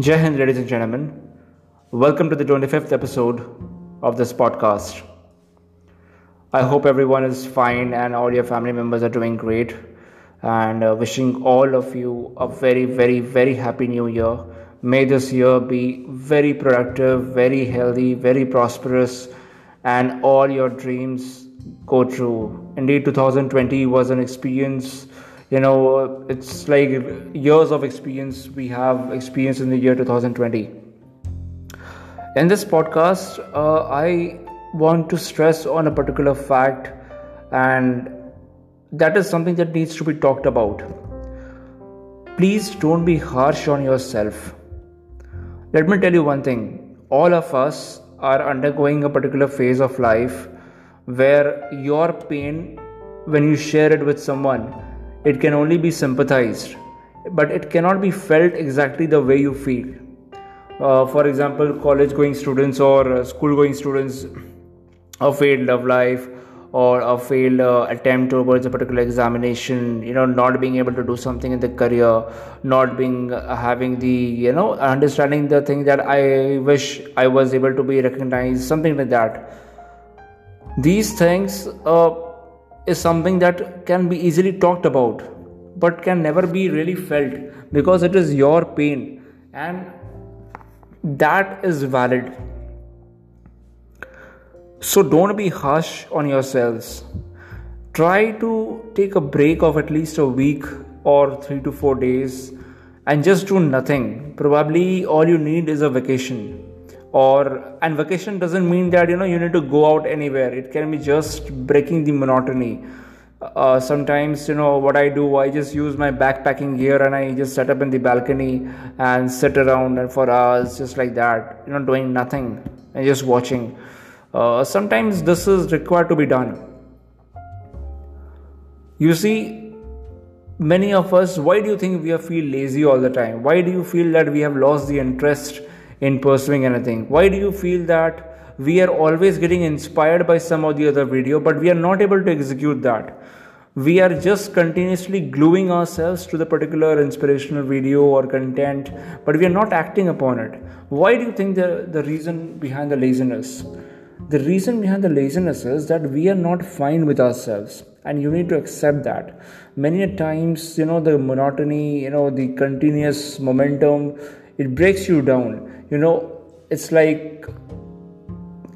Jai Hind, ladies and gentlemen. Welcome to the 25th episode of this podcast. I hope everyone is fine and all your family members are doing great. And uh, wishing all of you a very, very, very happy new year. May this year be very productive, very healthy, very prosperous, and all your dreams go true. Indeed, 2020 was an experience you know it's like years of experience we have experienced in the year 2020 in this podcast uh, i want to stress on a particular fact and that is something that needs to be talked about. Please don't be harsh on yourself. Let me tell you one thing. All of us are undergoing a particular phase of life where your pain when you share it with someone it can only be sympathized, but it cannot be felt exactly the way you feel. Uh, for example, college going students or uh, school going students, a failed love life or a failed uh, attempt towards a particular examination you know not being able to do something in the career not being uh, having the you know understanding the thing that i wish i was able to be recognized something like that these things uh, is something that can be easily talked about but can never be really felt because it is your pain and that is valid. So don't be harsh on yourselves. Try to take a break of at least a week or 3 to 4 days and just do nothing. Probably all you need is a vacation or and vacation doesn't mean that you know you need to go out anywhere. It can be just breaking the monotony. Uh, sometimes you know what i do i just use my backpacking gear and i just set up in the balcony and sit around and for hours just like that you know doing nothing and just watching. Uh, sometimes this is required to be done. You see many of us why do you think we feel lazy all the time? Why do you feel that we have lost the interest in pursuing anything? Why do you feel that we are always getting inspired by some or the other video, but we are not able to execute that? We are just continuously gluing ourselves to the particular inspirational video or content, but we are not acting upon it. Why do you think the, the reason behind the laziness? The reason behind the laziness is that we are not fine with ourselves and you need to accept that many times you know the monotony you know the continuous momentum it breaks you down. You know it's like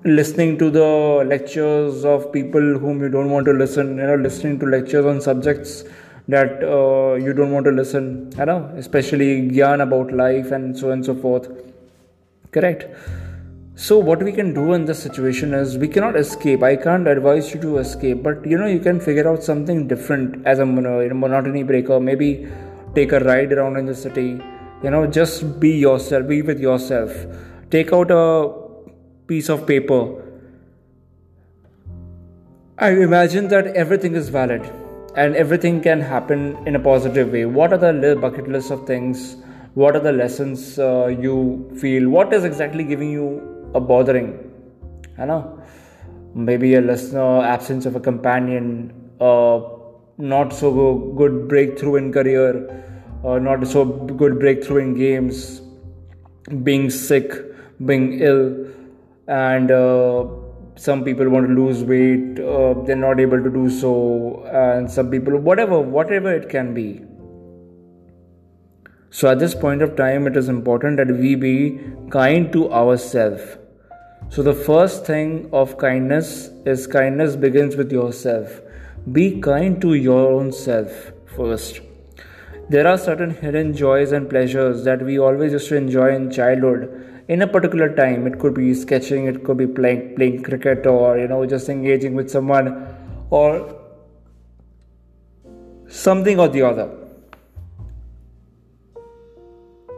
listening to the lectures of people whom you don't want to listen you know listening to lectures on subjects that uh, you don't want to listen you know especially gyan about life and so on and so forth. Correct? So what we can do in this situation is we cannot escape. I can't advise you to escape but you know you can figure out something different as a monotony breaker. Maybe take a ride around in the city you know just be yourself be with yourself. Take out a piece of paper. I imagine that everything is valid and everything can happen in a positive way. What are the little bucket list of things? What are the lessons uh, you feel? What is exactly giving you a bothering? I know. Maybe a listener absence of a companion uh, not so good breakthrough in career uh, not so good breakthrough in games, being sick, being ill, and uh, some people want to lose weight, uh, they're not able to do so, and some people, whatever, whatever it can be. So, at this point of time, it is important that we be kind to ourselves. So, the first thing of kindness is kindness begins with yourself. Be kind to your own self first. There are certain hidden joys and pleasures that we always used to enjoy in childhood in a particular time. It could be sketching, it could be playing playing cricket, or you know just engaging with someone, or something or the other.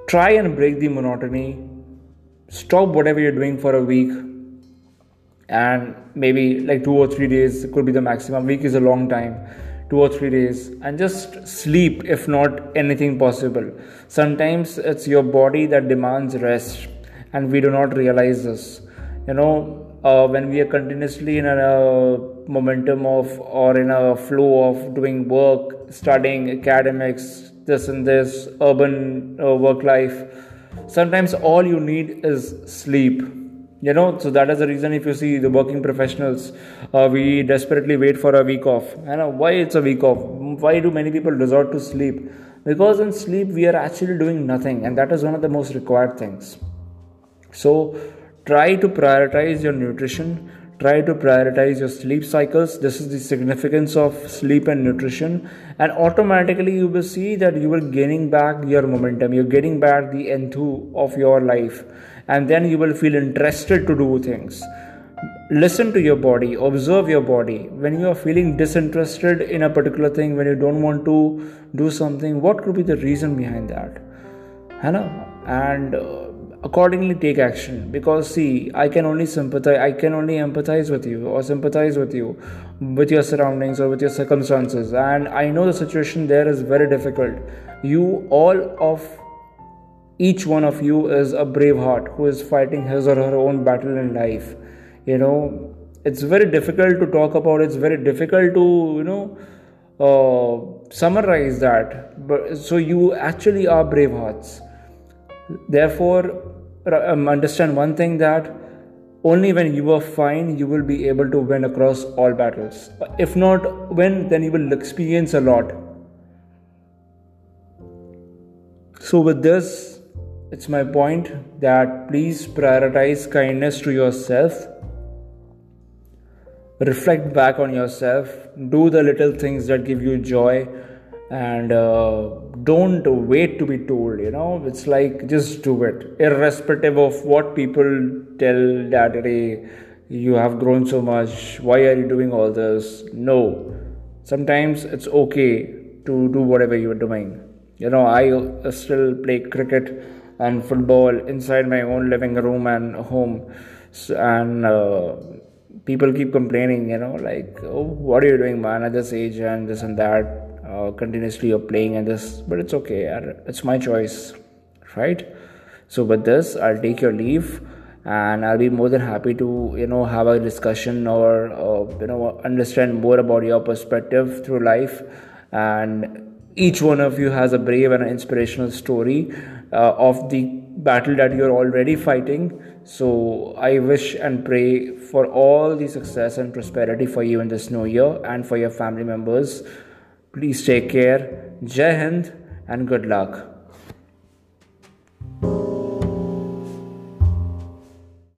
Try and break the monotony. Stop whatever you're doing for a week, and maybe like two or three days could be the maximum. Week is a long time two or three days and just sleep if not anything possible. Sometimes it's your body that demands rest and we do not realize this. You know uh, when we are continuously in a momentum of or in a flow of doing work studying academics this and this urban uh, work life sometimes all you need is sleep you know so that is the reason if you see the working professionals uh, we desperately wait for a week off. And why it's a week off? Why do many people resort to sleep? Because in sleep we are actually doing nothing and that is one of the most required things. So try to prioritize your nutrition. Try to prioritize your sleep cycles. This is the significance of sleep and nutrition. And automatically you will see that you are gaining back your momentum. You're getting back the enthu of your life and then you will feel interested to do things. Listen to your body observe your body. When you are feeling disinterested in a particular thing when you don't want to do something what could be the reason behind that? Hannah? and uh, accordingly take action. Because see i can only sympathize i can only empathize with you or sympathize with you with your surroundings or with your circumstances. And i know the situation there is very difficult. You all of each one of you is a brave heart who is fighting his or her own battle in life. You know it's very difficult to talk about it's very difficult to you know uh, summarize that. But so you actually are brave hearts. Therefore um, understand one thing that only when you are fine you will be able to win across all battles. If not win then you will experience a lot. So with this it's my point that please prioritize kindness to yourself. Reflect back on yourself. Do the little things that give you joy and uh, don't wait to be told you know? It's like just do it. Irrespective of what people tell that hey you have grown so much. Why are you doing all this? No. Sometimes it's okay to do whatever you're doing. You know i still play cricket and football inside my own living room and home. And uh, people keep complaining you know like oh what are you doing man at this age and this and that uh, continuously you're playing and this but it's okay it's my choice right? So with this i'll take your leave and i'll be more than happy to you know have a discussion or uh, you know understand more about your perspective through life and each one of you has a brave and inspirational story uh, of the battle that you're already fighting. So I wish and pray for all the success and prosperity for you in this new year and for your family members. Please take care. Jai Hind and good luck.